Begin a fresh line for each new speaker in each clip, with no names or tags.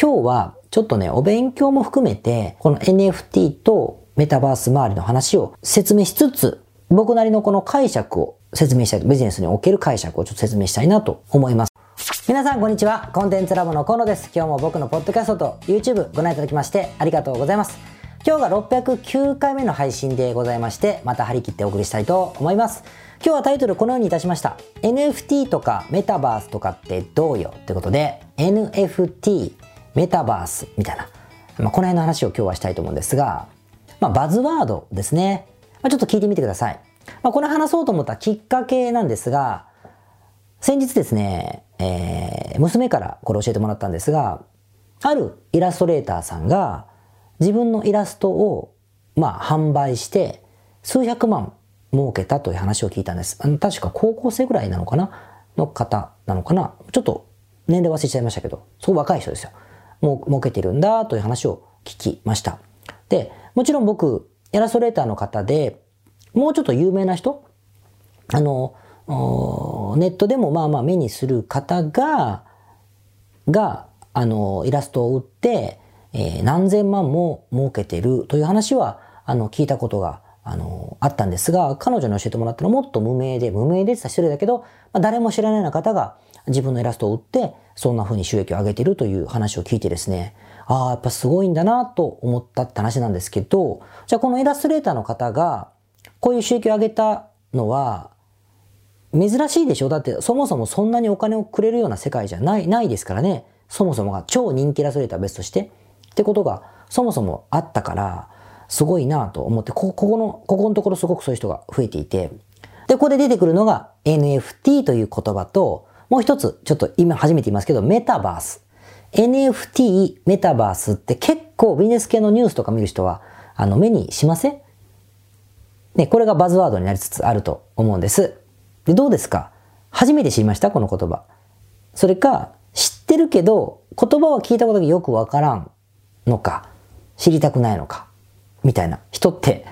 今日はちょっとね、お勉強も含めて、この NFT とメタバース周りの話を説明しつつ、僕なりのこの解釈を説明したいと、ビジネスにおける解釈をちょっと説明したいなと思います。皆さんこんにちは。コンテンツラボの河野です。今日も僕のポッドキャストと YouTube ご覧いただきましてありがとうございます。今日が609回目の配信でございまして、また張り切ってお送りしたいと思います。今日はタイトルこのようにいたしました。NFT とかメタバースとかってどうよ？ってことで、NFT、メタバースみたいな、まあ、この辺の話を今日はしたいと思うんですが、まあ、バズワードですね。まあ、ちょっと聞いてみてください。まあ、これ話そうと思ったきっかけなんですが、先日ですね、えー、娘からこれ教えてもらったんですが、あるイラストレーターさんが自分のイラストをまあ販売して数百万儲けたという話を聞いたんです。確か高校生ぐらいなのかな？の方なのかな？ちょっと年齢忘れちゃいましたけど、すごい若い人ですよ。もう儲けてるんだという話を聞きました。で、もちろん僕、イラストレーターの方で、もうちょっと有名な人、あの、ネットでもまあまあ目にする方が、が、あの、イラストを売って、えー、何千万も儲けてるという話は、あの、聞いたことがあの、あったんですが、彼女に教えてもらったのはもっと無名で、無名でって言ったら失礼だけど、まあ、誰も知らないような方が自分のイラストを売って、そんな風に収益を上げているという話を聞いてですね、ああ、やっぱすごいんだなと思ったって話なんですけど、じゃあこのイラストレーターの方が、こういう収益を上げたのは、珍しいでしょ？だってそもそもそんなにお金をくれるような世界じゃない、ないですからね。そもそもが超人気イラストレーター別として。ってことがそもそもあったから、すごいなと思って、こここの、ここのところすごくそういう人が増えていて、で、ここで出てくるのが NFT という言葉と、もう一つ、ちょっと今初めて言いますけど、メタバース。NFT、メタバースって結構ビジネス系のニュースとか見る人は、あの、目にしません？ね、これがバズワードになりつつあると思うんです。で、どうですか？初めて知りました？この言葉。それか、知ってるけど、言葉は聞いたことがよくわからんのか、知りたくないのか。みたいな人って、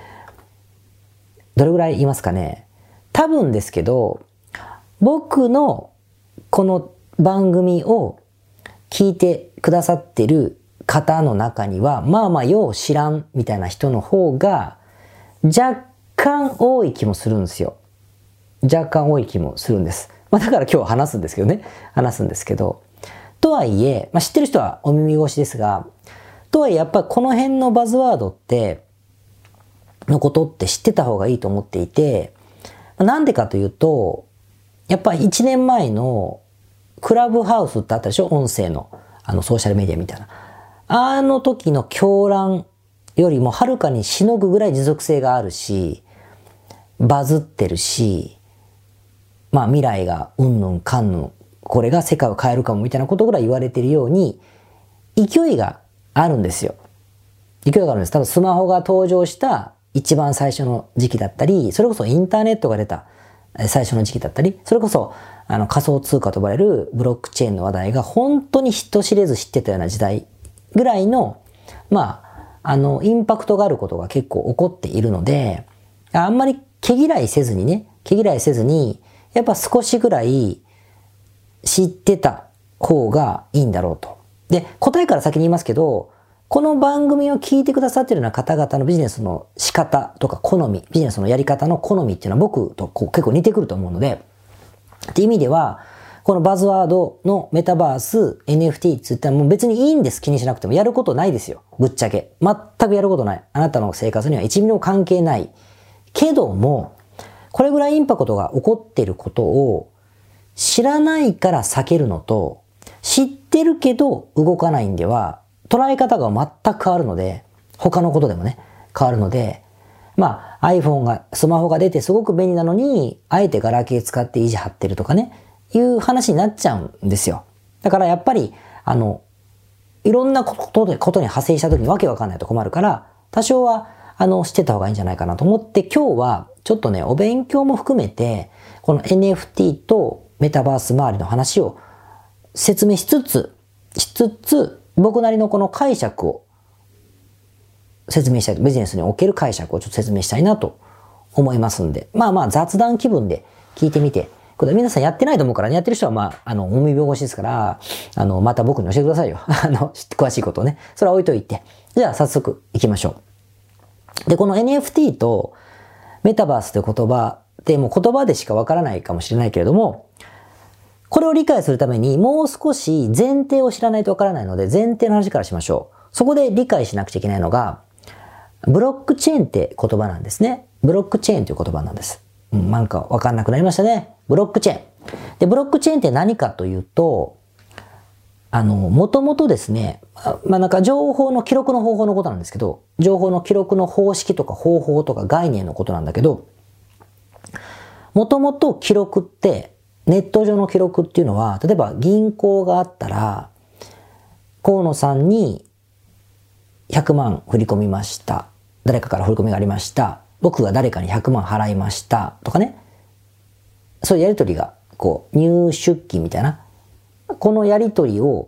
どれぐらいいますかね？多分ですけど、僕のこの番組を聞いてくださってる方の中には、まあまあよう知らんみたいな人の方が若干多い気もするんですよ。若干多い気もするんです。まあだから今日話すんですけどね。話すんですけど。とはいえ、まあ知ってる人はお耳越しですが、とはいえやっぱこの辺のバズワードって、のことって知ってた方がいいと思っていて、なんでかというと、やっぱり1年前のクラブハウスってあったでしょ？音声の、あのソーシャルメディアみたいな。あの時の狂乱よりもはるかにしのぐぐらい持続性があるし、バズってるし、まあ未来がうんぬんかんぬん、これが世界を変えるかもみたいなことぐらい言われてるように、勢いがあるんですよ。勢いがあるんです。多分スマホが登場した一番最初の時期だったり、それこそインターネットが出た最初の時期だったり、それこそあの仮想通貨と呼ばれるブロックチェーンの話題が本当に人知れず知ってたような時代ぐらいの、まあ、あの、インパクトがあることが結構起こっているので、あんまり毛嫌いせずにね、毛嫌いせずに、やっぱ少しぐらい知ってた方がいいんだろうと。で、答えから先に言いますけど、この番組を聞いてくださってるような方々のビジネスの仕方とか好み、ビジネスのやり方の好みっていうのは僕とこう結構似てくると思うので、って意味では、このバズワードのメタバース、NFT って言ったらもう別にいいんです。気にしなくても。やることないですよ。ぶっちゃけ。全くやることない。あなたの生活には1ミリも関係ない。けども、これぐらいインパクトが起こっていることを知らないから避けるのと、知ってるけど動かないんでは、捉え方が全く変わるので、他のことでもね、変わるので、まあ iPhone が、スマホが出てすごく便利なのに、あえてガラケー使って維持張ってるとかね、いう話になっちゃうんですよ。だからやっぱり、あの、いろんなことで、ことに派生した時にわけわかんないと困るから、多少は、あの、してた方がいいんじゃないかなと思って、今日は、ちょっとね、お勉強も含めて、この NFT とメタバース周りの話を説明しつつ、しつつ、僕なりのこの解釈を説明したい、ビジネスにおける解釈をちょっと説明したいなと思いますんで、まあまあ雑談気分で聞いてみてこれ皆さんやってないと思うからね、やってる人はまあ、あの、お耳汚しですから、あの、また僕に教えてくださいよ。あの、詳しいことをね。それは置いといて。じゃあ早速行きましょう。で、この NFT とメタバースという言葉ってもう言葉でしかわからないかもしれないけれども、これを理解するためにもう少し前提を知らないとわからないので前提の話からしましょう。そこで理解しなくちゃいけないのが、ブロックチェーンって言葉なんですね。ブロックチェーンという言葉なんです。うん、なんかわかんなくなりましたね。ブロックチェーン。で、ブロックチェーンって何かというと、あの、もともとですね、まあ、なんか情報の記録の方法のことなんですけど、情報の記録の方式とか方法とか概念のことなんだけど、もともと記録って、ネット上の記録っていうのは、例えば銀行があったら、河野さんに100万振り込みました。誰かから振り込みがありました。僕が誰かに100万払いました。とかね。そういうやりとりが、こう、入出金みたいな。このやりとりを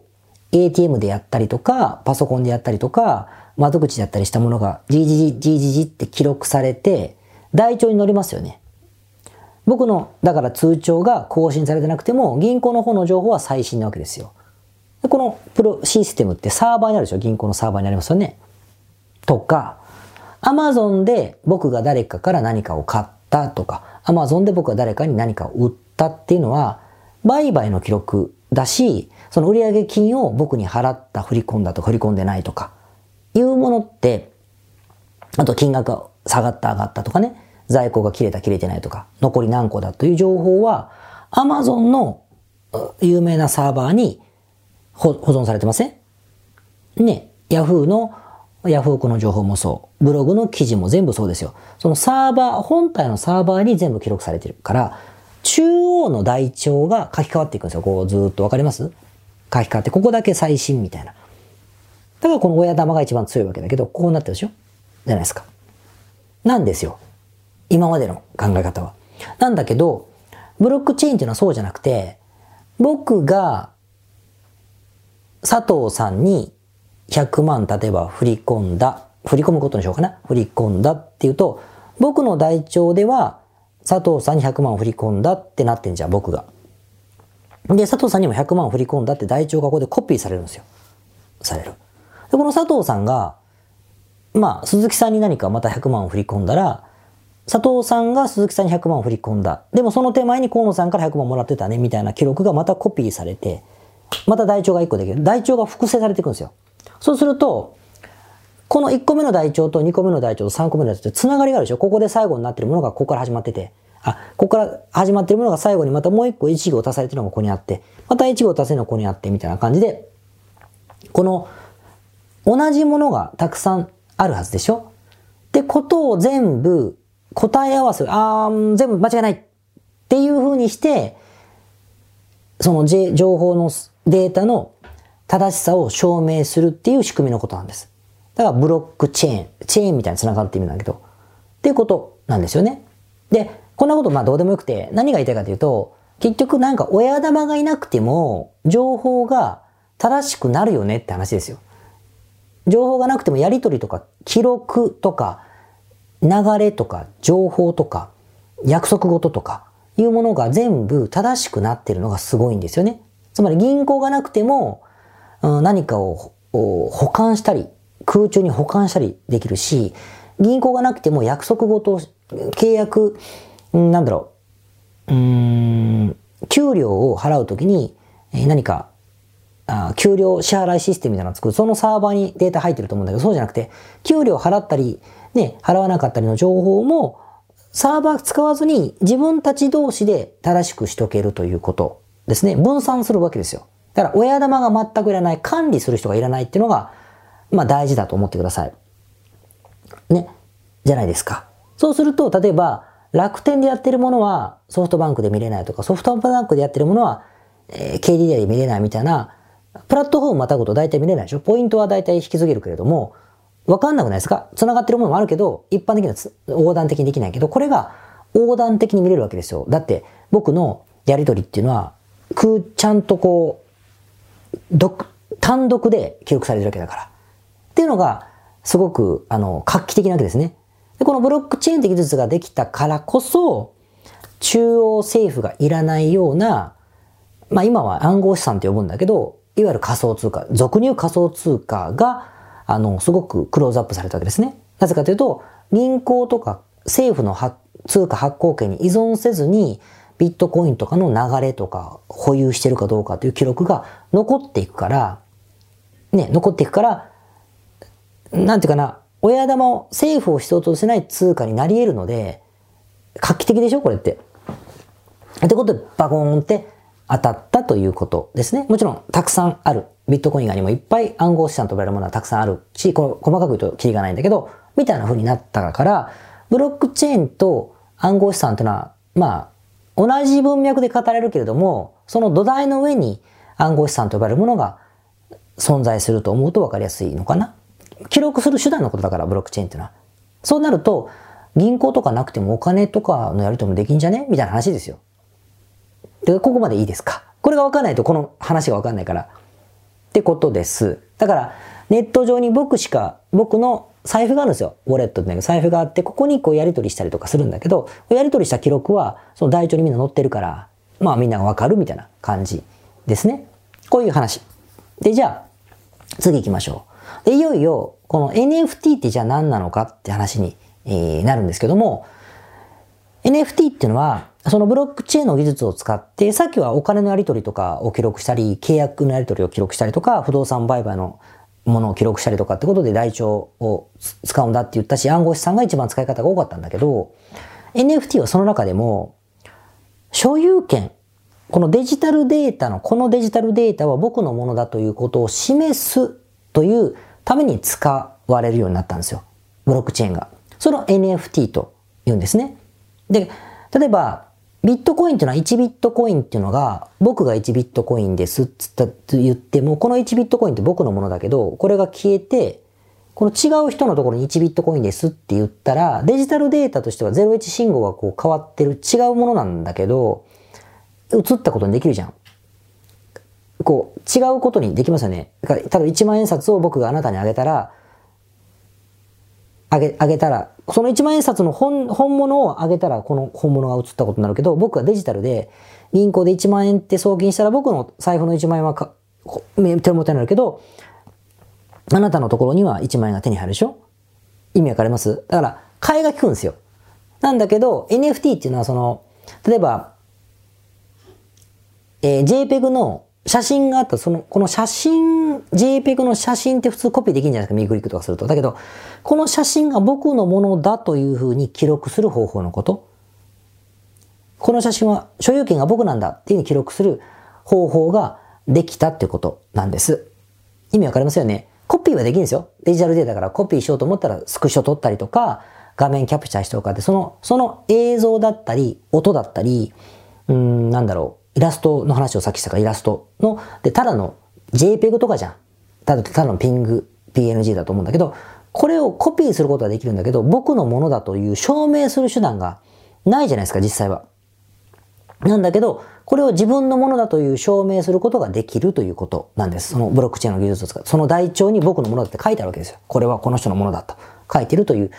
ATM でやったりとか、パソコンでやったりとか、窓口でやったりしたものが、じじじ、じじじって記録されて、台帳に載りますよね。僕の、だから通帳が更新されてなくても、銀行の方の情報は最新なわけですよ。でこのプロシステムってサーバーにあるでしょ？銀行のサーバーにありますよね。とか、アマゾンで僕が誰かから何かを買ったとか、アマゾンで僕が誰かに何かを売ったっていうのは、売買の記録だし、その売上金を僕に払った、振り込んだとか振り込んでないとか、いうものって、あと金額が下がった上がったとかね、在庫が切れた切れてないとか、残り何個だという情報は、アマゾンの有名なサーバーに保存されてません？ね、ヤフーのヤフオクの情報もそう。ブログの記事も全部そうですよ。そのサーバー、本体のサーバーに全部記録されてるから、中央の台帳が書き換わっていくんですよ。こうずっとわかります？書き換わって、ここだけ最新みたいな。だからこの親玉が一番強いわけだけど、こうなってるでしょ？じゃないですか。なんですよ。今までの考え方は。なんだけど、ブロックチェーンっていうのはそうじゃなくて、僕が佐藤さんに100万例えば振り込んだ、振り込むことにしようかな。振り込んだっていうと、僕の台帳では佐藤さんに100万振り込んだってなってんじゃん、僕が。で、佐藤さんにも100万振り込んだって台帳がここでコピーされるんですよ。される。で、この佐藤さんが、まあ、鈴木さんに何かまた100万を振り込んだら、佐藤さんが鈴木さんに100万を振り込んだ。でもその手前に河野さんから100万もらってたね、みたいな記録がまたコピーされて、また台帳が1個できる。台帳が複製されていくんですよ。そうすると、この1個目の台帳と2個目の台帳と3個目の台帳って繋がりがあるでしょここで最後になってるものがここから始まってて、あ、ここから始まってるものが最後にまたもう1個1号足されてるのがここにあって、また1号足せるのがここにあって、みたいな感じで、この同じものがたくさんあるはずでしょってことを全部答え合わせ、あー、全部間違いないっていう風にして、その情報のデータの正しさを証明するっていう仕組みのことなんです。だからブロックチェーン、チェーンみたいに繋がっているんだけど、っていうことなんですよね。で、こんなことまあどうでもよくて、何が言いたいかというと、結局なんか親玉がいなくても、情報が正しくなるよねって話ですよ。情報がなくてもやりとりとか、記録とか、流れとか、情報とか、約束事とか、いうものが全部正しくなってるのがすごいんですよね。つまり銀行がなくても、何かを保管したり、空中に保管したりできるし、銀行がなくても約束事契約、なんだろう、うん、給料を払うときに何かあ給料支払いシステムみたいなのを作る。そのサーバーにデータ入ってると思うんだけど、そうじゃなくて、給料払ったり、ね、払わなかったりの情報も、サーバー使わずに自分たち同士で正しくしとけるということですね。分散するわけですよ。だから親玉が全くいらない、管理する人がいらないっていうのが、まあ大事だと思ってください。ね。じゃないですか。そうすると、例えば、楽天でやってるものはソフトバンクで見れないとか、ソフトバンクでやってるものは、えー、KDDI で見れないみたいな、プラットフォームまたぐと大体見れないでしょ？ポイントは大体引き継げるけれども、わかんなくないですか？繋がってるものもあるけど、一般的には横断的にできないけど、これが横断的に見れるわけですよ。だって、僕のやりとりっていうのは、くちゃんとこう、独、単独で記録されてるわけだから。っていうのが、すごく、あの、画期的なわけですね。で、このブロックチェーンって技術ができたからこそ、中央政府がいらないような、まあ今は暗号資産と呼ぶんだけど、いわゆる仮想通貨、俗に言う仮想通貨が、あの、すごくクローズアップされたわけですね。なぜかというと、銀行とか政府の通貨発行権に依存せずに、ビットコインとかの流れとか保有してるかどうかという記録が残っていくから、ね、残っていくから、なんていうかな、親玉を政府を必要としない通貨になり得るので、画期的でしょ？これって。ってことで、バコーンって当たったということですね。もちろん、たくさんある。ビットコイン以外にもいっぱい暗号資産と呼ばれるものはたくさんあるし、この細かく言うとキリがないんだけど、みたいな風になったから、ブロックチェーンと暗号資産というのは、まあ、同じ文脈で語れるけれども、その土台の上に暗号資産と呼ばれるものが存在すると思うと分かりやすいのかな。記録する手段のことだから、ブロックチェーンっていうのは。そうなると、銀行とかなくてもお金とかのやり取りもできんじゃね？みたいな話ですよ。で、ここまでいいですか？これが分かんないとこの話が分かんないから。ってことです。だから、ネット上に僕しか、僕の財布があるんですよ。ウォレットって財布があって、ここにこうやり取りしたりとかするんだけど、やり取りした記録は、その台帳にみんな載ってるから、まあみんながわかるみたいな感じですね。こういう話。で、じゃあ、次行きましょう。で、いよいよ、この NFT ってじゃあ何なのかって話に、えー、なるんですけども、NFT っていうのは、そのブロックチェーンの技術を使って、さっきはお金のやり取りとかを記録したり、契約のやり取りを記録したりとか、不動産売買のものを記録したりとかってことで台帳を使うんだって言ったし、暗号資産が一番使い方が多かったんだけど、NFT はその中でも、所有権、このデジタルデータの、このデジタルデータは僕のものだということを示すというために使われるようになったんですよ。ブロックチェーンが。その NFT と言うんですね。で、例えば、ビットコインっていうのは1ビットコインっていうのが、僕が1ビットコインですっつったと言っても、この1ビットコインって僕のものだけど、これが消えて、この違う人のところに1ビットコインですって言ったら、デジタルデータとしては01信号がこう変わってる違うものなんだけど、映ったことにできるじゃん。こう、違うことにできますよね。例えば1万円札を僕があなたにあげたら、あげ、あげたら、その1万円札の本、本物をあげたらこの本物が映ったことになるけど、僕はデジタルで銀行で1万円って送金したら僕の財布の1万円はか手元になるけど、あなたのところには1万円が手に入るでしょ？意味わかります？だから、買いが効くんですよ。なんだけど、NFT っていうのはその、例えば、えー、JPEG の写真があった、その、この写真、JPEG の写真って普通コピーできるんじゃないですか、ミグリックとかすると。だけど、この写真が僕のものだというふうに記録する方法のこと。この写真は所有権が僕なんだっていうふうに記録する方法ができたっていうことなんです。意味わかりますよね？コピーはできるんですよ。デジタルデータからコピーしようと思ったらスクショ撮ったりとか、画面キャプチャーしておかって、その、その映像だったり、音だったり、うん、なんだろう、イラストの話をさっきしたからイラストの、で、ただの JPEG とかじゃん。ただ、ただのピング、PNG だと思うんだけど、これをコピーすることはできるんだけど、僕のものだという証明する手段がないじゃないですか、実際は。なんだけど、これを自分のものだという証明することができるということなんです。そのブロックチェーンの技術を使って、その台帳に僕のものだって書いてあるわけですよ。これはこの人のものだと書いてるという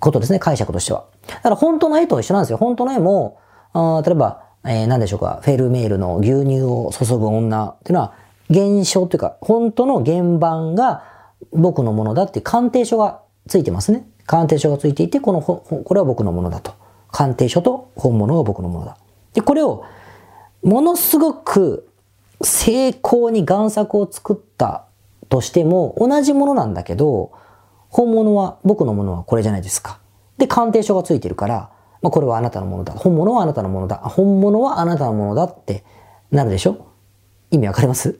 ことですね、解釈としては。だから本当の絵と一緒なんですよ。本当の絵も、あ例えば、えー、何でしょうか、フェルメールの牛乳を注ぐ女っていうのは、現象というか、本当の原版が僕のものだって鑑定書がついてますね。鑑定書がついていて、この、これは僕のものだと。鑑定書と本物が僕のものだ。で、これを、ものすごく成功に贋作を作ったとしても、同じものなんだけど、本物は、僕のものはこれじゃないですか。で、鑑定書がついてるから、まあ、これはあなたのものだ。本物はあなたのものだ。本物はあなたのものだってなるでしょ？意味わかります？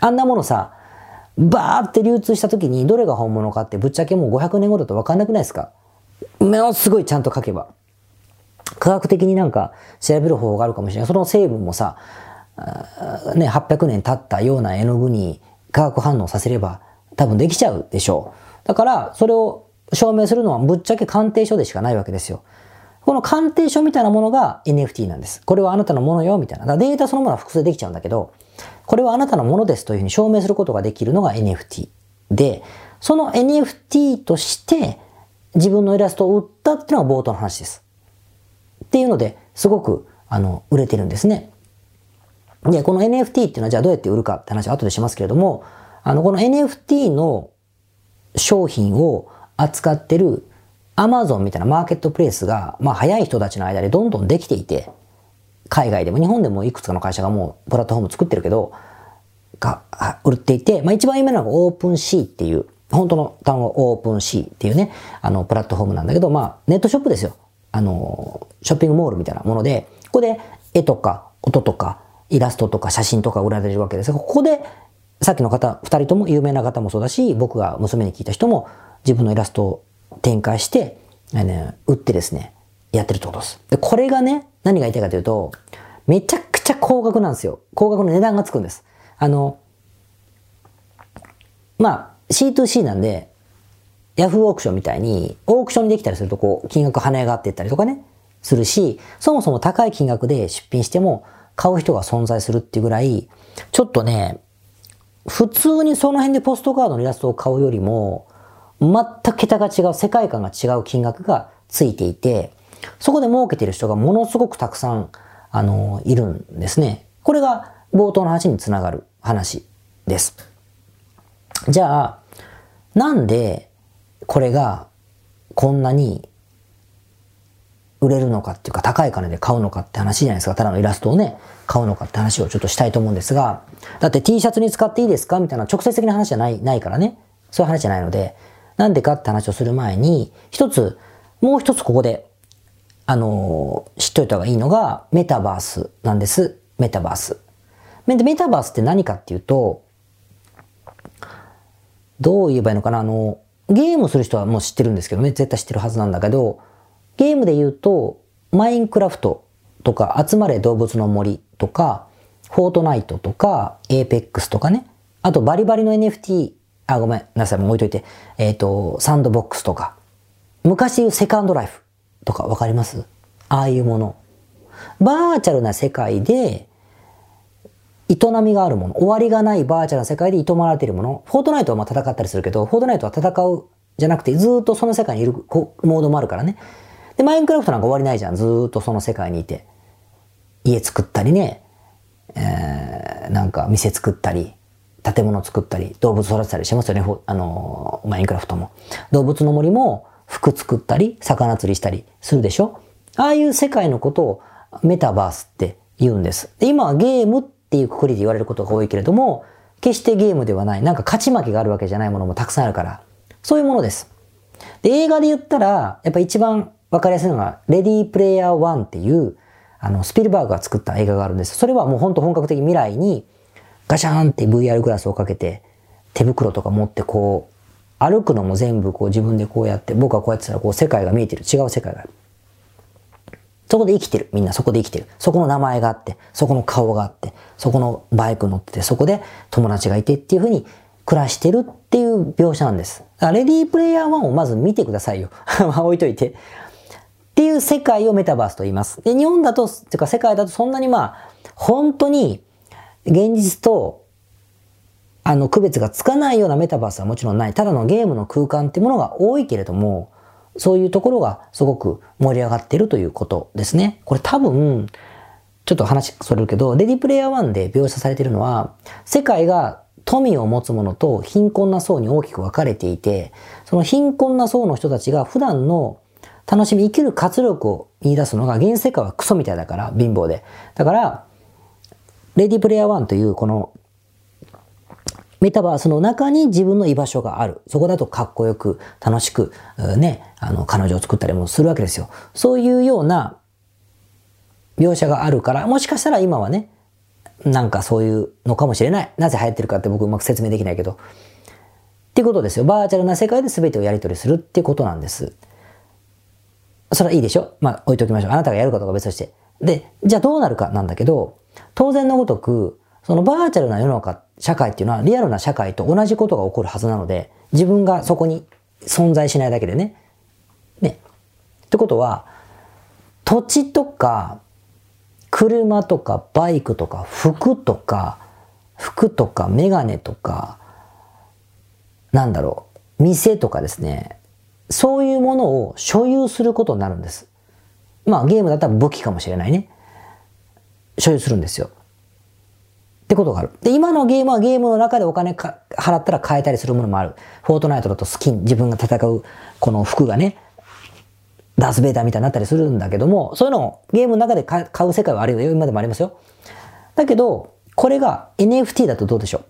あんなものさ、バーって流通した時にどれが本物かってぶっちゃけもう500年後だとわかんなくないですか？ものすごいちゃんと書けば。科学的になんか調べる方法があるかもしれない。その成分もさ、ね、800年経ったような絵の具に化学反応させれば多分できちゃうでしょう。だから、それを証明するのはぶっちゃけ鑑定書でしかないわけですよ。この鑑定書みたいなものが NFT なんです。これはあなたのものよ、みたいな。データそのものは複数できちゃうんだけど、これはあなたのものですというふうに証明することができるのが NFT。で、その NFT として自分のイラストを売ったっていうのが冒頭の話です。っていうので、すごく、あの、売れてるんですね。で、この NFT っていうのはじゃあどうやって売るかって話は後でしますけれども、あの、この NFT の商品を扱ってる Amazon みたいなマーケットプレイスが、まあ早い人たちの間でどんどんできていて、海外でも日本でもいくつかの会社がもうプラットフォーム作ってるけど、が、売っていて、まあ一番有名なのが OpenSea っていう、本当の単語 OpenSea っていうね、あの、プラットフォームなんだけど、まあネットショップですよ。あの、ショッピングモールみたいなもので、ここで絵とか音とかイラストとか写真とか売られるわけですが、ここでさっきの方、二人とも有名な方もそうだし、僕が娘に聞いた人も自分のイラストを展開して、ね、売ってですね、やってるってことです。で、これがね、何が言いたいかというと、めちゃくちゃ高額なんですよ。高額の値段がつくんです。あの、まあ、C2C なんで、ヤフーオークションみたいに、オークションにできたりすると、こう、金額跳ね上がっていったりとかね、するし、そもそも高い金額で出品しても、買う人が存在するっていうぐらい、ちょっとね、普通にその辺でポストカードのイラストを買うよりも、全く桁が違う、世界観が違う金額がついていて、そこで儲けてる人がものすごくたくさん、あの、いるんですね。これが冒頭の話につながる話です。じゃあ、なんでこれがこんなに売れるのかっていうか高い金で買うのかって話じゃないですか。ただのイラストをね、買うのかって話をちょっとしたいと思うんですが、だって T シャツに使っていいですかみたいな直接的な話じゃない、ないからね。そういう話じゃないので、なんでかって話をする前に、一つ、もう一つここで、あのー、知っといた方がいいのが、メタバースなんです。メタバース。メタバースって何かっていうと、どう言えばいいのかな？あの、ゲームする人はもう知ってるんですけどね、絶対知ってるはずなんだけど、ゲームで言うと、マインクラフトとか、集まれ動物の森とか、フォートナイトとか、エーペックスとかね。あと、バリバリの NFT、あ、ごめんなさい、もう置いといて。えっ、ー、と、サンドボックスとか。昔言うセカンドライフとかわかります？ああいうもの。バーチャルな世界で、営みがあるもの。終わりがないバーチャルな世界で営まれているもの。フォートナイトはまあ戦ったりするけど、フォートナイトは戦うじゃなくて、ずっとその世界にいるモードもあるからね。で、マインクラフトなんか終わりないじゃん。ずっとその世界にいて。家作ったりね、えー、なんか店作ったり、建物作ったり、動物育てたりしますよね。あの、マインクラフトも。動物の森も服作ったり、魚釣りしたりするでしょ？ああいう世界のことをメタバースって言うんです。で今はゲームっていうくくりで言われることが多いけれども、決してゲームではない。なんか勝ち負けがあるわけじゃないものもたくさんあるから、そういうものです。で、映画で言ったら、やっぱ一番わかりやすいのが、レディープレイヤー1っていう、あの、スピルバーグが作った映画があるんです。それはもうほんと本格的未来に、ガシャーンって VR グラスをかけて、手袋とか持ってこう、歩くのも全部こう自分でこうやって、僕はこうやってたらこう世界が見えてる。違う世界がある。そこで生きてる。みんなそこで生きてる。そこの名前があって、そこの顔があって、そこのバイク乗ってて、そこで友達がいてっていうふうに暮らしてるっていう描写なんです。レディープレイヤー1をまず見てくださいよ。まあ置いといて。っていう世界をメタバースと言います。で、日本だと、てか世界だとそんなにまあ、本当に現実とあの区別がつかないようなメタバースはもちろんない。ただのゲームの空間ってものが多いけれども、そういうところがすごく盛り上がってるということですね。これ多分、ちょっと話それるけど、レディプレイヤー1で描写されてるのは、世界が富を持つ者と貧困な層に大きく分かれていて、その貧困な層の人たちが普段の楽しみ、生きる活力を見出すのが、現世界はクソみたいだから、貧乏で。だから、レディプレイヤー1というこのメタバースの中に自分の居場所がある。そこだとかっこよく、楽しく、ね、あの、彼女を作ったりもするわけですよ。そういうような描写があるから、もしかしたら今はね、なんかそういうのかもしれない。なぜ流行ってるかって僕うまく説明できないけど。っていうことですよ。バーチャルな世界で全てをやり取りするっていうことなんです。それはいいでしょまあ置いときましょう。あなたがやるかどうか別として。で、じゃあどうなるかなんだけど、当然のごとく、そのバーチャルな世の中、社会っていうのはリアルな社会と同じことが起こるはずなので、自分がそこに存在しないだけでね。ね。ってことは、土地とか、車とか、バイクとか、服とか、服とか、メガネとか、なんだろう、店とかですね、そういうものを所有することになるんです。まあゲームだったら武器かもしれないね。所有するんですよ。ってことがある。で、今のゲームはゲームの中でお金か払ったら買えたりするものもある。フォートナイトだとスキン、自分が戦うこの服がね、ダースベーターみたいになったりするんだけども、そういうのをゲームの中で買う世界はあるよ。今でもありますよ。だけど、これが NFT だとどうでしょう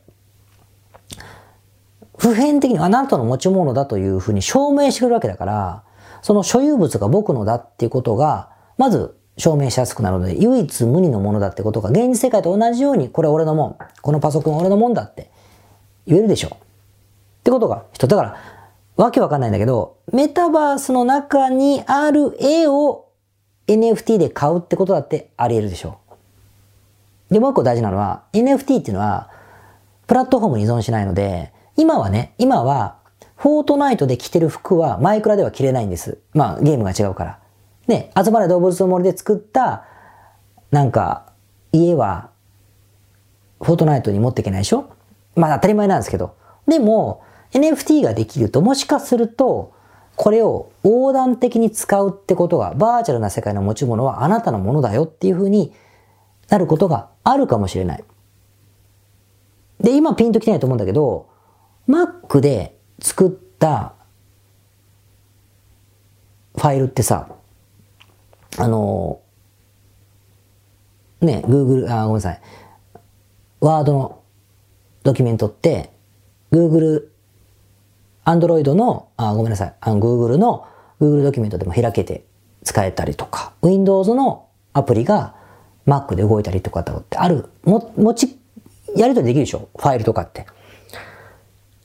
普遍的にあなたの持ち物だというふうに証明してくるわけだから、その所有物が僕のだっていうことが、まず証明しやすくなるので、唯一無二のものだってことが、現実世界と同じように、これ俺のもん、このパソコン俺のもんだって言えるでしょ。ってことが人。だから、わけわかんないんだけど、メタバースの中にある絵を NFT で買うってことだってあり得るでしょ。で、もう一個大事なのは、NFT っていうのは、プラットフォームに依存しないので、今はね、今は、フォートナイトで着てる服はマイクラでは着れないんです。まあ、ゲームが違うから。ね、集まれ動物の森で作った、なんか、家は、フォートナイトに持っていけないでしょ？まあ当たり前なんですけど。でも、NFT ができると、もしかすると、これを横断的に使うってことが、バーチャルな世界の持ち物はあなたのものだよっていうふうになることがあるかもしれない。で、今ピンときてないと思うんだけど、Mac で作ったファイルってさ、あの、ね、Google、あ、ごめんなさい。ワードのドキュメントって、Google、Android の、あ、ごめんなさい。あの Google の Google ドキュメントでも開けて使えたりとか、Windows のアプリが Mac で動いたりとかってある。も、持ち、やりとりできるでしょ？ファイルとかって。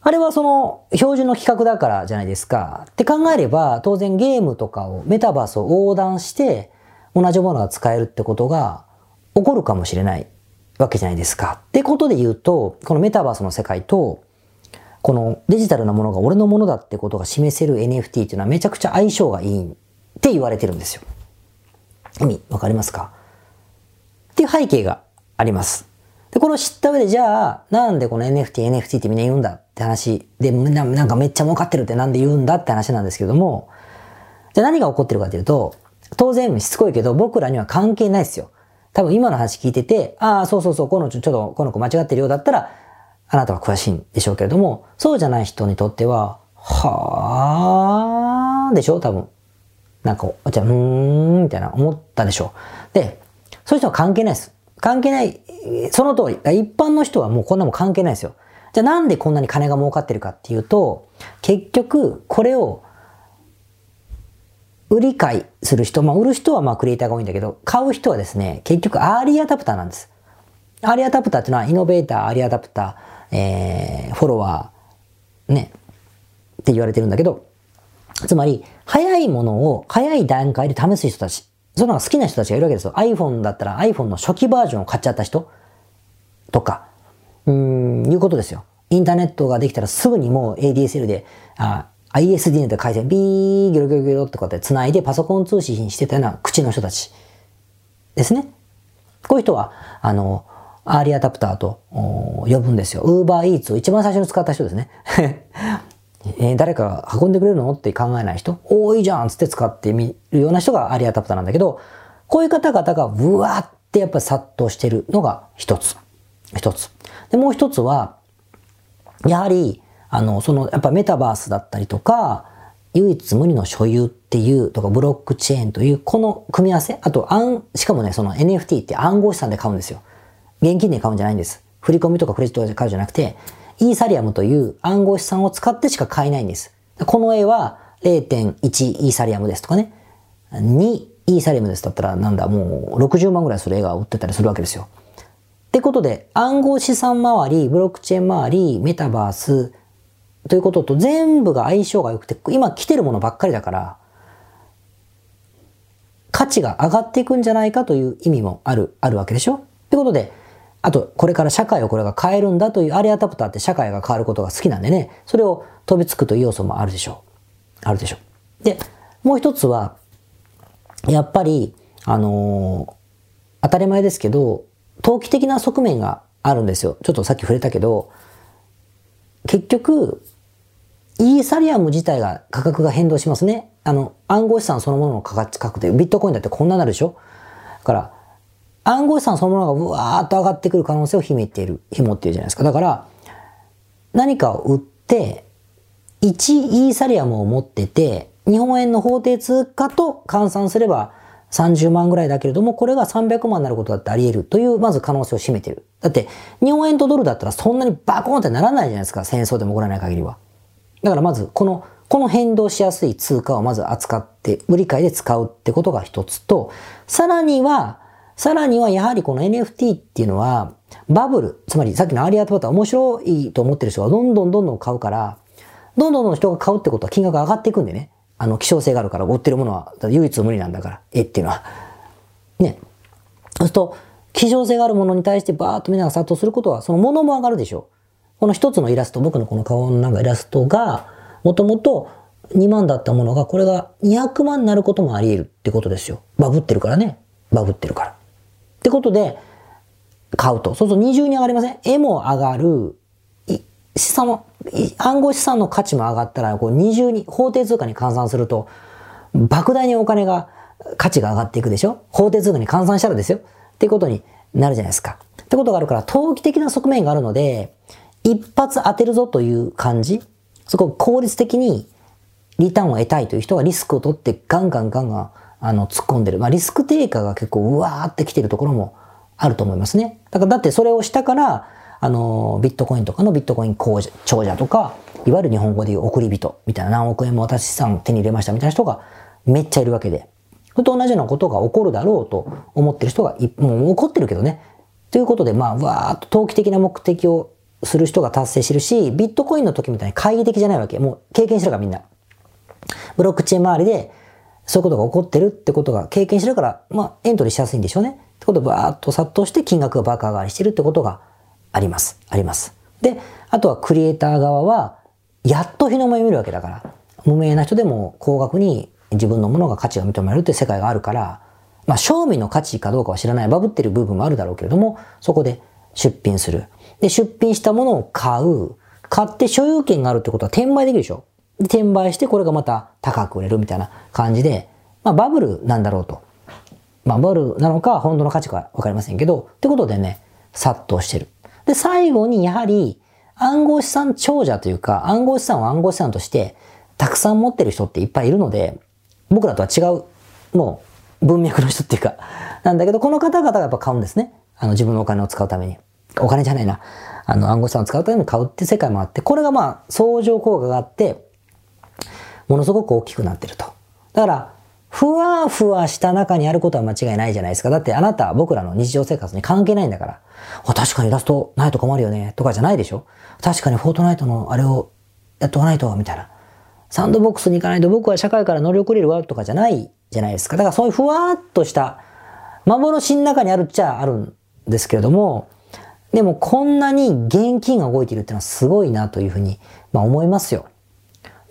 あれはその標準の規格だからじゃないですか。って考えれば、当然ゲームとかを、メタバースを横断して同じものが使えるってことが起こるかもしれないわけじゃないですか。ってことで言うと、このメタバースの世界と、このデジタルなものが俺のものだってことが示せる NFT っていうのはめちゃくちゃ相性がいいって言われてるんですよ。意味わかりますか？っていう背景があります。で、これを知った上で、じゃあ、なんでこの NFT、NFT ってみんな言うんだって話で、なんかめっちゃ儲かってるってなんで言うんだって話なんですけども、じゃあ何が起こってるかというと、当然しつこいけど僕らには関係ないですよ。多分今の話聞いてて、ああ、そうそうそう、このちょっと、この子間違ってるようだったら、あなたは詳しいんでしょうけれども、そうじゃない人にとっては、はあでしょ多分。なんか、じゃ、うーん、みたいな思ったでしょ。で、そういう人は関係ないです。関係ない、その通り。一般の人はもうこんなもん関係ないですよ。じゃあなんでこんなに金が儲かってるかっていうと、結局、これを、売り買いする人、まあ売る人はまあクリエイターが多いんだけど、買う人はですね、結局アーリーアダプターなんです。アーリーアダプターっていうのはイノベーター、アーリーアダプター、えー、フォロワー、ね、って言われてるんだけど、つまり、早いものを早い段階で試す人たちそのが好きな人たちがいるわけですよ。iPhone だったら iPhone の初期バージョンを買っちゃった人とか、うん、いうことですよ。インターネットができたらすぐにもう ADSL で、あ ISDN で回線ビーギョロギョロギョロってこうやって繋いでパソコン通信してたような口の人たちですね。こういう人は、あの、アーリーアダプターと呼ぶんですよ。ウーバーイーツを一番最初に使った人ですね。えー、誰かが運んでくれるのって考えない人、多いじゃんつって使ってみるような人がアリアタプタなんだけど、こういう方々がブワーってやっぱ殺到してるのが一つ。一つ。で、もう一つは、やはり、あの、その、やっぱメタバースだったりとか、唯一無二の所有っていうとか、ブロックチェーンという、この組み合わせ、あと、暗、しかもね、その NFT って暗号資産で買うんですよ。現金で買うんじゃないんです。振り込みとかクレジットで買うじゃなくて、イーサリアムという暗号資産を使ってしか買えないんです。この絵は0.1イーサリアムですとかね。2イーサリアムですだったらなんだ、もう60万ぐらいする絵が売ってたりするわけですよ。ってことで、暗号資産周り、ブロックチェーン周り、メタバースということと全部が相性が良くて、今来てるものばっかりだから、価値が上がっていくんじゃないかという意味もある、あるわけでしょってことで、あと、これから社会をこれが変えるんだという、アリアタプターって社会が変わることが好きなんでね、それを飛びつくという要素もあるでしょう。あるでしょう。で、もう一つは、やっぱり、あのー、当たり前ですけど、投機的な側面があるんですよ。ちょっとさっき触れたけど、結局、イーサリアム自体が価格が変動しますね。あの、暗号資産そのものの価格で、ビットコインだってこんななるでしょだから、暗号資産そのものがうわーっと上がってくる可能性を秘めている、紐っていうじゃないですか。だから、何かを売って、1イーサリアムを持ってて、日本円の法定通貨と換算すれば30万ぐらいだけれども、これが300万になることだってあり得るという、まず可能性を占めている。だって、日本円とドルだったらそんなにバコーンってならないじゃないですか。戦争でも起こらない限りは。だからまず、この、この変動しやすい通貨をまず扱って、売り買いで使うってことが一つと、さらには、さらにはやはりこの NFT っていうのは、バブル、つまりさっきのアリアートバター面白いと思ってる人がどんどんどんどん買うから、どんどんどん人が買うってことは金額上がっていくんでね。あの、希少性があるから、売ってるものは唯一無二なんだから、絵っていうのは。ね。そうすると、希少性があるものに対してバーッとみんなが殺到することは、そのものも上がるでしょう。この一つのイラスト、僕のこの顔のなんかイラストが、もともと2万だったものが、これが200万になることもあり得るってことですよ。バブってるからね。バブってるから。ってことで、買うと。そうすると二重に上がりません？絵も上がる。資産も、暗号資産の価値も上がったら、こう二重に、法定通貨に換算すると、莫大にお金が、価値が上がっていくでしょ？法定通貨に換算したらですよ。ってことになるじゃないですか。ってことがあるから、投機的な側面があるので、一発当てるぞという感じ、そこを効率的にリターンを得たいという人がリスクを取ってガンガンガンガンあの突っ込んでる。まあリスク低下が結構うわーってきてるところもあると思いますね。だからだってそれをしたから、あの、ビットコインとかのビットコイン長者とか、いわゆる日本語でいう送り人みたいな何億円も私資産手に入れましたみたいな人がめっちゃいるわけで。それと同じようなことが起こるだろうと思ってる人がもう起こってるけどね。ということで、まあ、わーっと投機的な目的をする人が達成してるし、ビットコインの時みたいに懐疑的じゃないわけ。もう経験してるからみんな。ブロックチェーン周りで、そういうことが起こってるってことが経験してるから、まあ、エントリーしやすいんでしょうね。ってことで、バーッと殺到して金額が爆上がりしてるってことがあります。あります。で、あとはクリエイター側は、やっと日の目を見るわけだから、無名な人でも高額に自分のものが価値が認められるって世界があるから、まあ、賞味の価値かどうかは知らない、バブってる部分もあるだろうけれども、そこで出品する。で、出品したものを買う。買って所有権があるってことは転売できるでしょ。転売してこれがまた高く売れるみたいな感じで、まあバブルなんだろうと。まあバブルなのか本当の価値かわかりませんけど、ってことでね、殺到してる。で、最後にやはり暗号資産長者というか、暗号資産を暗号資産としてたくさん持ってる人っていっぱいいるので、僕らとは違う、もう文脈の人っていうか、なんだけど、この方々がやっぱ買うんですね。あの自分のお金を使うために。お金じゃないな。あの暗号資産を使うために買うって世界もあって、これがまあ相乗効果があって、ものすごく大きくなってると。だから、ふわふわした中にあることは間違いないじゃないですか。だってあなた、僕らの日常生活に関係ないんだから。確かにイラストないと困るよね。とかじゃないでしょ確かにフォートナイトのあれをやっとかないと、みたいな。サンドボックスに行かないと僕は社会から乗り遅れるわ、とかじゃないじゃないですか。だからそういうふわっとした幻の中にあるっちゃあるんですけれども、でもこんなに現金が動いているっていうのはすごいなというふうに、まあ、思いますよ。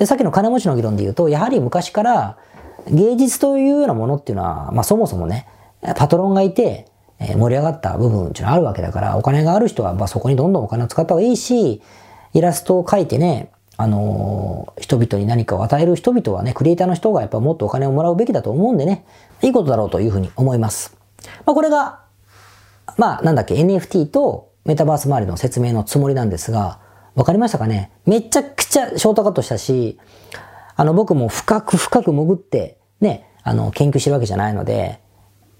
で、さっきの金持ちの議論で言うと、やはり昔から芸術というようなものっていうのは、まあそもそもね、パトロンがいて、え盛り上がった部分っていうのはあるわけだから、お金がある人はまそこにどんどんお金を使った方がいいし、イラストを描いてね、あのー、人々に何かを与える人々はね、クリエイターの人がやっぱもっとお金をもらうべきだと思うんでね、いいことだろうというふうに思います。まあこれが、まあなんだっけ、NFT とメタバース周りの説明のつもりなんですが、わかりましたかね？めちゃくちゃショートカットしたし、あの僕も深く深く潜って、ね、あの、研究してるわけじゃないので、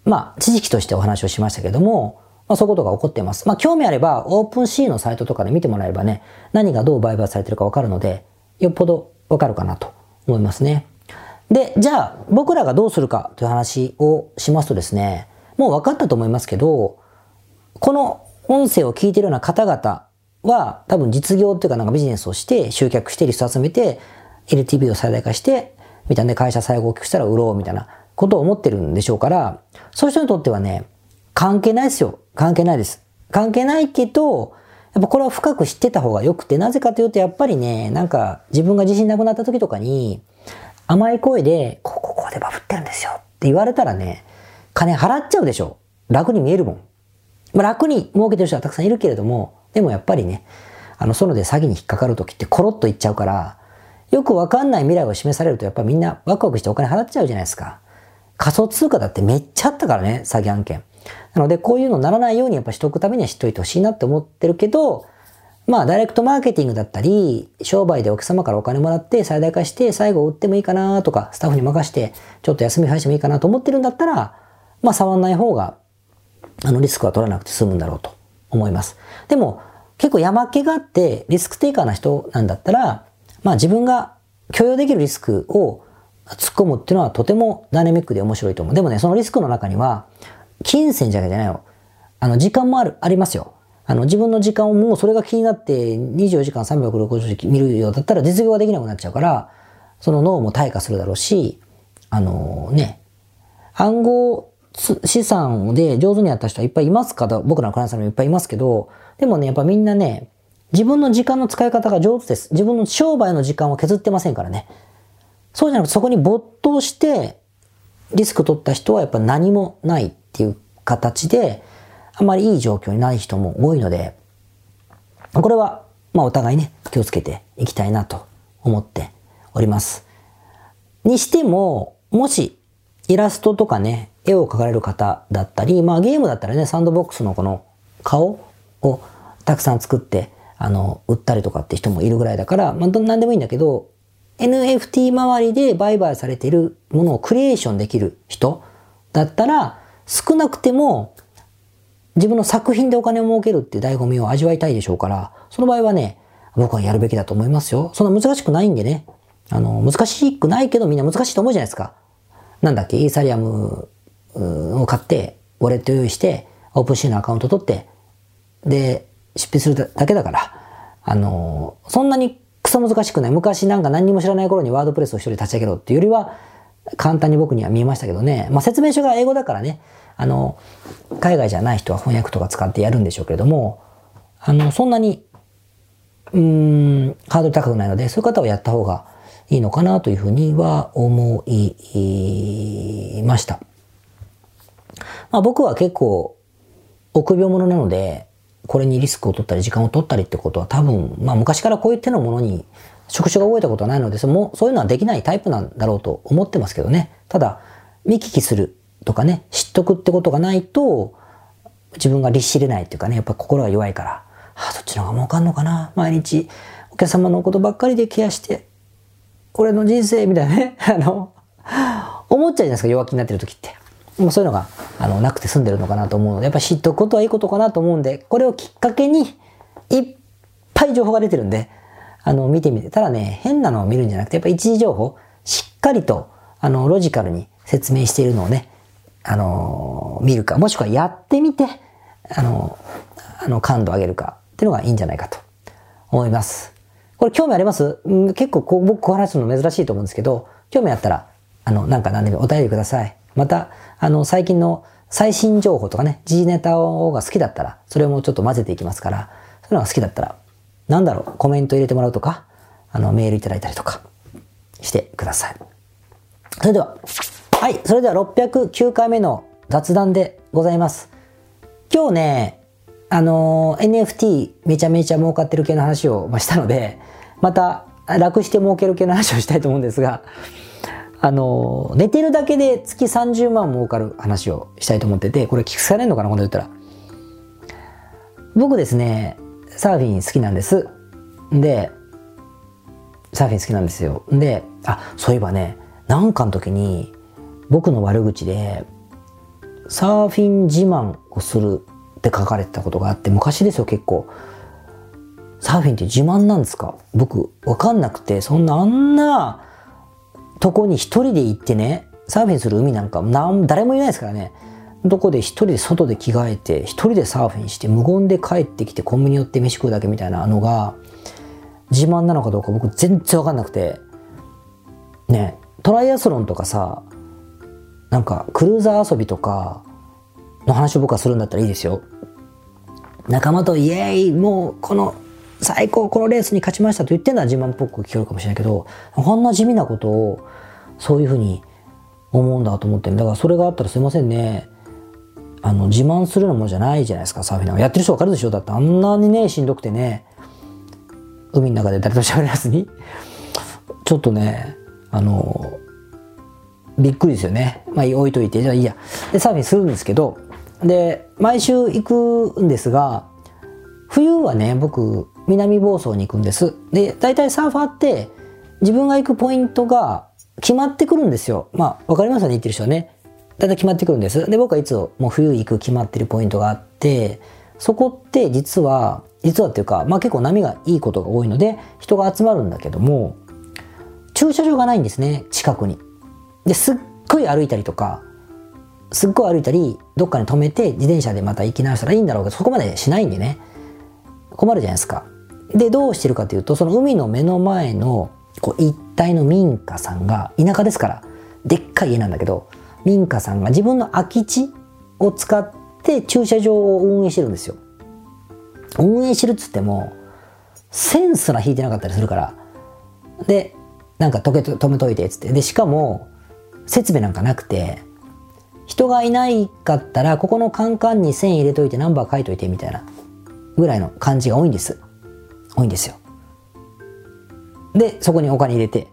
まあ、知識としてお話をしましたけども、まあ、そういうことが起こっています。まあ、興味あれば、オープンシーのサイトとかで見てもらえればね、何がどう売買されてるかわかるので、よっぽどわかるかなと思いますね。で、じゃあ、僕らがどうするかという話をしますとですね、もう分かったと思いますけど、この音声を聞いてるような方々は、多分実業っていうかなんかビジネスをして、集客してリスト集めて、LTV を最大化して、みたいな会社最後大きくしたら売ろうみたいなことを思ってるんでしょうから、そういう人にとってはね、関係ないですよ。関係ないです。関係ないけど、やっぱこれは深く知ってた方が良くて、なぜかというとやっぱりね、なんか自分が自信なくなった時とかに、甘い声で、ここここでバフってるんですよって言われたらね、金払っちゃうでしょ。楽に見えるもん。まあ、楽に儲けてる人はたくさんいるけれども、でもやっぱりね、あの、そので詐欺に引っかかる時ってコロッといっちゃうから、よくわかんない未来を示されるとやっぱみんなワクワクしてお金払っちゃうじゃないですか。仮想通貨だってめっちゃあったからね、詐欺案件。なのでこういうのならないようにやっぱしとくためには知っといてほしいなって思ってるけど、まあダイレクトマーケティングだったり、商売でお客様からお金もらって最大化して最後売ってもいいかなとか、スタッフに任してちょっと休み増やしてもいいかなと思ってるんだったら、まあ触んない方が、あのリスクは取らなくて済むんだろうと思います。でも結構山気があってリスクテイカーな人なんだったら、まあ自分が許容できるリスクを突っ込むっていうのはとてもダイナミックで面白いと思う。でもね、そのリスクの中には、金銭じゃないよ。あの、時間もある、ありますよ。あの、自分の時間をもうそれが気になって24時間360時見るようだったら実業ができなくなっちゃうから、その脳も退化するだろうし、あのね、暗号資産で上手にやった人はいっぱいいますか僕らのクライアントさんもいっぱいいますけど、でもね、やっぱみんなね、自分の時間の使い方が上手です。自分の商売の時間を削ってませんからね。そうじゃなくてそこに没頭してリスク取った人はやっぱ何もないっていう形で、あまりいい状況にない人も多いので、これは、まあお互いね、気をつけていきたいなと思っております。にしても、もし、イラストとかね、絵を描かれる方だったり、まあゲームだったらね、サンドボックスのこの顔をたくさん作って、あの、売ったりとかって人もいるぐらいだから、まあ何でもいいんだけど、NFT 周りで売買されているものをクリエーションできる人だったら、少なくても自分の作品でお金を儲けるっていう醍醐味を味わいたいでしょうから、その場合はね、僕はやるべきだと思いますよ。そんな難しくないんでね。あの、難しくないけどみんな難しいと思うじゃないですか。なんだっけ、イーサリアムを買って、ウォレット用意して、オープンシーのアカウント取って、で、出費するだけだから、あの、そんなにクソ難しくない。昔なんか何にも知らない頃にワードプレスを一人立ち上げろっていうよりは、簡単に僕には見えましたけどね。まあ、説明書が英語だからね、あの、海外じゃない人は翻訳とか使ってやるんでしょうけれども、あの、そんなに、うーん、ハードル高くないので、そういう方はやった方がいいのかなというふうには思いました。まあ、僕は結構、臆病者なので、これにリスクを取ったり時間を取ったりってことは多分、まあ昔からこういう手のものに職種が覚えたことはないので、そもそういうのはできないタイプなんだろうと思ってますけどね。ただ、見聞きするとかね、知っとくってことがないと、自分が律しれないっていうかね、やっぱ心が弱いから、はあ、そっちの方が儲かんのかな毎日お客様のことばっかりでケアして、俺の人生みたいなね、あの、思っちゃうじゃないですか、弱気になってる時って。もうそういうのが、あの、なくて済んでるのかなと思うので、やっぱ知っとくことはいいことかなと思うんで、これをきっかけに、いっぱい情報が出てるんで、あの、見てみて。ただね、変なのを見るんじゃなくて、やっぱ一時情報、しっかりと、あの、ロジカルに説明しているのをね、あの、見るか、もしくはやってみて、あの、あの、感度を上げるかっていうのがいいんじゃないかと思います。これ興味あります？結構こう僕こう話すの珍しいと思うんですけど、興味あったら、あの、なんか何でもお便りください。また、あの、最近の最新情報とかね、G ネタをが好きだったら、それもちょっと混ぜていきますから、そういうのが好きだったら、なんだろう、コメント入れてもらうとか、あの、メールいただいたりとかしてください。それでは、はい、それでは609回目の雑談でございます。今日ね、あの、NFT めちゃめちゃ儲かってる系の話をしたので、また楽して儲ける系の話をしたいと思うんですが、あの、寝てるだけで月30万儲かる話をしたいと思ってて、これ聞かれんのかなこの言ったら。僕ですね、サーフィン好きなんです。で、サーフィン好きなんですよ。で、あ、そういえばね、なんかの時に僕の悪口で、サーフィン自慢をするって書かれてたことがあって、昔ですよ結構。サーフィンって自慢なんですか？僕、わかんなくて、そんなあんな、とこに一人で行ってね、サーフィンする海なんかなん誰もいないですからね。どこで一人で外で着替えて、一人でサーフィンして、無言で帰ってきてコンビニ寄って飯食うだけみたいなのが、自慢なのかどうか僕全然わかんなくて、ね、トライアスロンとかさ、なんかクルーザー遊びとかの話を僕はするんだったらいいですよ。仲間とイエーイもうこの最高このレースに勝ちましたと言ってるのは自慢っぽく聞こえるかもしれないけど、こんな地味なことをそういうふうに思うんだと思って。だからそれがあったらすいませんね。あの、自慢するようなもじゃないじゃないですか、サーフィンなんか。やってる人わかるでしょ？だってあんなにね、しんどくてね、海の中で誰と喋らずに。ちょっとね、あの、びっくりですよね。まあ置いといて、じゃあいいや。で、サーフィンするんですけど、で、毎週行くんですが、冬はね、僕、南房総に行くんです。で、大体サーファーって、自分が行くポイントが決まってくるんですよ。まあ、わかりますよね、言ってる人はね。大体決まってくるんです。で、僕はいつも冬行く決まってるポイントがあって、そこって実は、実はっていうか、まあ結構波がいいことが多いので、人が集まるんだけども、駐車場がないんですね、近くに。で、すっごい歩いたりとか、すっごい歩いたり、どっかに止めて自転車でまた行き直したらいいんだろうけど、そこまでしないんでね、困るじゃないですか。で、どうしてるかというと、その海の目の前のこう一帯の民家さんが、田舎ですから、でっかい家なんだけど、民家さんが自分の空き地を使って駐車場を運営してるんですよ。運営してるっつっても、センスな引いてなかったりするから。で、なんか止め止めといてっつって。で、しかも、設備なんかなくて、人がいないかったら、ここのカンカンに線入れといてナンバー書いといてみたいなぐらいの感じが多いんです。多いんですよ。で、そこにお金入れて、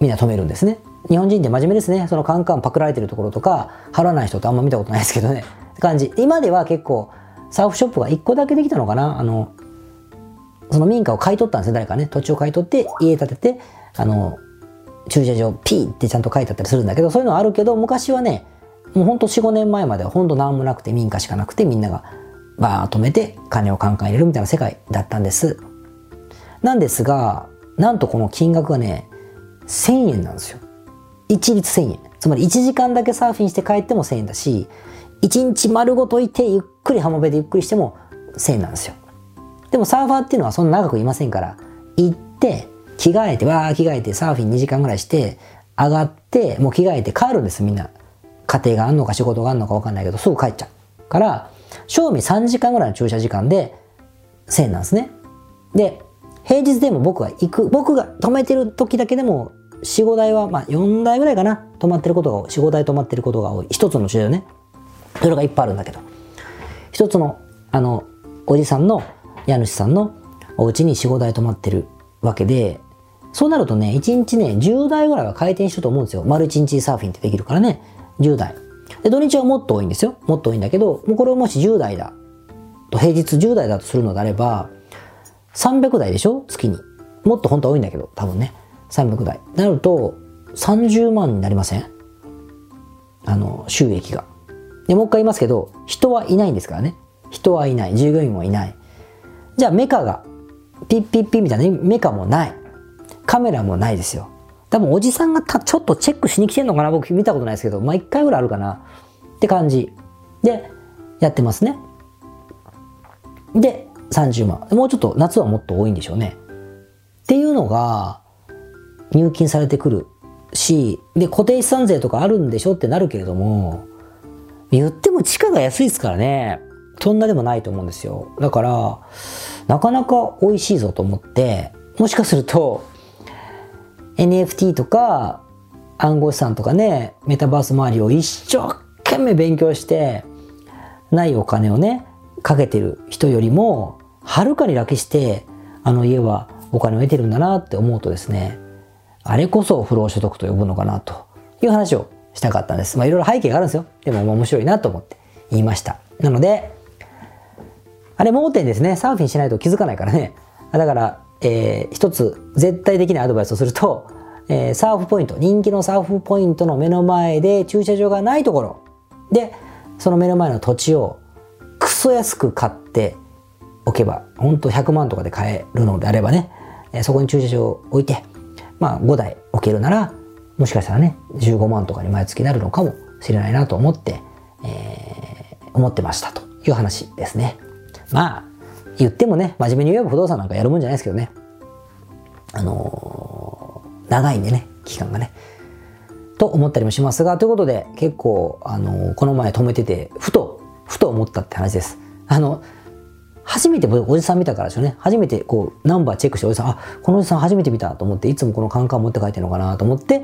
みんな止めるんですね。日本人って真面目ですね。そのカンカンパクられてるところとか、払わない人ってあんま見たことないですけどね。って感じ。今では結構、サーフショップが1個だけできたのかなあの、その民家を買い取ったんですね、誰かね。土地を買い取って、家建てて、あの、駐車場 P ってちゃんと書いてあったりするんだけど、そういうのはあるけど、昔はね、もうほんと4、5年前まではほんと何もなくて民家しかなくてみんながバー止めて金をカンカン入れるみたいな世界だったんです。なんですが、なんとこの金額がね、1000円なんですよ。一律1000円。つまり1時間だけサーフィンして帰っても1000円だし、1日丸ごといてゆっくり浜辺でゆっくりしても1000円なんですよ。でもサーファーっていうのはそんな長くいませんから、行って、着替えて、わー着替えてサーフィン2時間ぐらいして、上がって、もう着替えて帰るんです、みんな。家庭があんのか仕事があんのかわかんないけど、すぐ帰っちゃう。から、賞味3時間ぐらいの駐車時間で1000円なんですね。で、平日でも僕が行く、僕が止めてる時だけでも4、5台は、まあ4台ぐらいかな、止まってることが多い。4、5台止まってることが多い。一つの駐車場ね。それがいっぱいあるんだけど。一つの、あの、おじさんの、家主さんのお家に4、5台止まってるわけで、そうなるとね、1日ね、10台ぐらいは回転してると思うんですよ。丸1日サーフィンってできるからね。10台。で、土日はもっと多いんですよ。もっと多いんだけど、もうこれをもし10台だと、平日10台だとするのであれば、300台でしょ？月に。もっと本当は多いんだけど、多分ね。300台。なると、30万になりません？あの、収益が。で、もう一回言いますけど、人はいないんですからね。人はいない。従業員もいない。じゃあメカが、ピッピッピみたいなメカもない。カメラもないですよ。多分おじさんがたちょっとチェックしに来てんのかな？僕見たことないですけど、まあ一回ぐらいあるかなって感じでやってますね。で、30万。もうちょっと夏はもっと多いんでしょうね。っていうのが入金されてくるし、で、固定資産税とかあるんでしょってなるけれども、言っても地価が安いですからね。そんなでもないと思うんですよ。だから、なかなか美味しいぞと思って、もしかすると、NFT とか暗号資産とかね、メタバース周りを一生懸命勉強して、ないお金をね、かけてる人よりも、はるかに楽して、あの家はお金を得てるんだなって思うとですね、あれこそ不労所得と呼ぶのかなという話をしたかったんです。まあいろいろ背景があるんですよ。でも面白いなと思って言いました。なので、あれ盲点ですね。サーフィンしないと気づかないからね。だから、えー、一つ絶対的なアドバイスをすると、えー、サーフポイント、人気のサーフポイントの目の前で駐車場がないところで、その目の前の土地をクソ安く買っておけば、本当100万とかで買えるのであればね、えー、そこに駐車場を置いて、まあ5台置けるなら、もしかしたらね、15万とかに毎月なるのかもしれないなと思って、えー、思ってましたという話ですね。まあ、言ってもね、真面目に言えば不動産なんかやるもんじゃないですけどね。あのー、長いんでね、期間がね。と思ったりもしますが、ということで、結構、あのー、この前止めてて、ふと、ふと思ったって話です。あの、初めておじさん見たからですよね。初めてこう、ナンバーチェックしておじさん、あ、このおじさん初めて見たと思って、いつもこのカンカン持って帰ってるのかなと思って、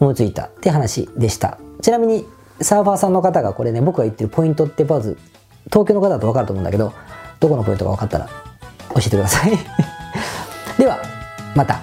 思いついたって話でした。ちなみに、サーファーさんの方がこれね、僕が言ってるポイントってまず、東京の方だとわかると思うんだけど、どこのポイントか分かったら教えてください ではまた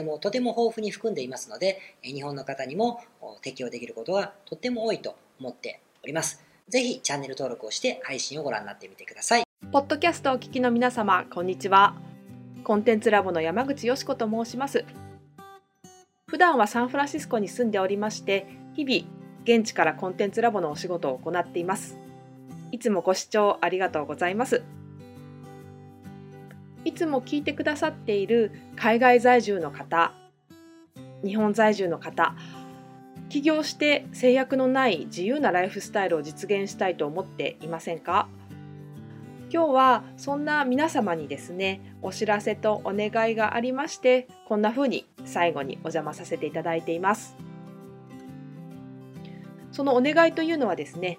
もとても豊富に含んでいますので、日本の方にも適用できることがとっても多いと思っております。ぜひチャンネル登録をして配信をご覧になってみてください。
ポッドキャストをお聞きの皆様、こんにちは。コンテンツラボの山口よし子と申します。普段はサンフランシスコに住んでおりまして、日々現地からコンテンツラボのお仕事を行っています。いつもご視聴ありがとうございます。いつも聞いてくださっている海外在住の方、日本在住の方、起業して制約のない自由なライフスタイルを実現したいと思っていませんか？今日はそんな皆様にですねお知らせとお願いがありましてこんな風に最後にお邪魔させていただいています。そのお願いというのはですね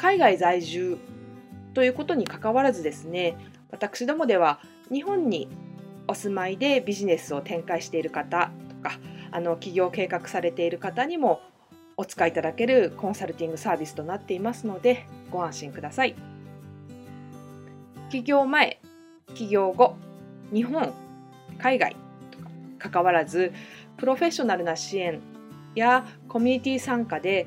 海外在住ということにかかわらずですね私どもでは日本にお住まいでビジネスを展開している方とかあの起業計画されている方にもお使いいただけるコンサルティングサービスとなっていますのでご安心ください。起業前起業後日本海外とかかわらずプロフェッショナルな支援やコミュニティ参加で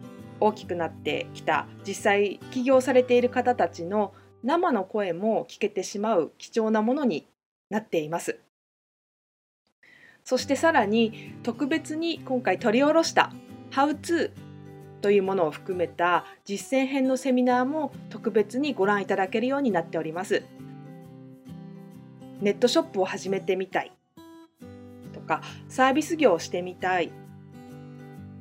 大きくなってきた実際起業されている方たちの生の声も聞けてしまう貴重なものになっています。そしてさらに特別に今回取り下ろした How to というものを含めた実践編のセミナーも特別にご覧いただけるようになっております。ネットショップを始めてみたいとかサービス業をしてみたい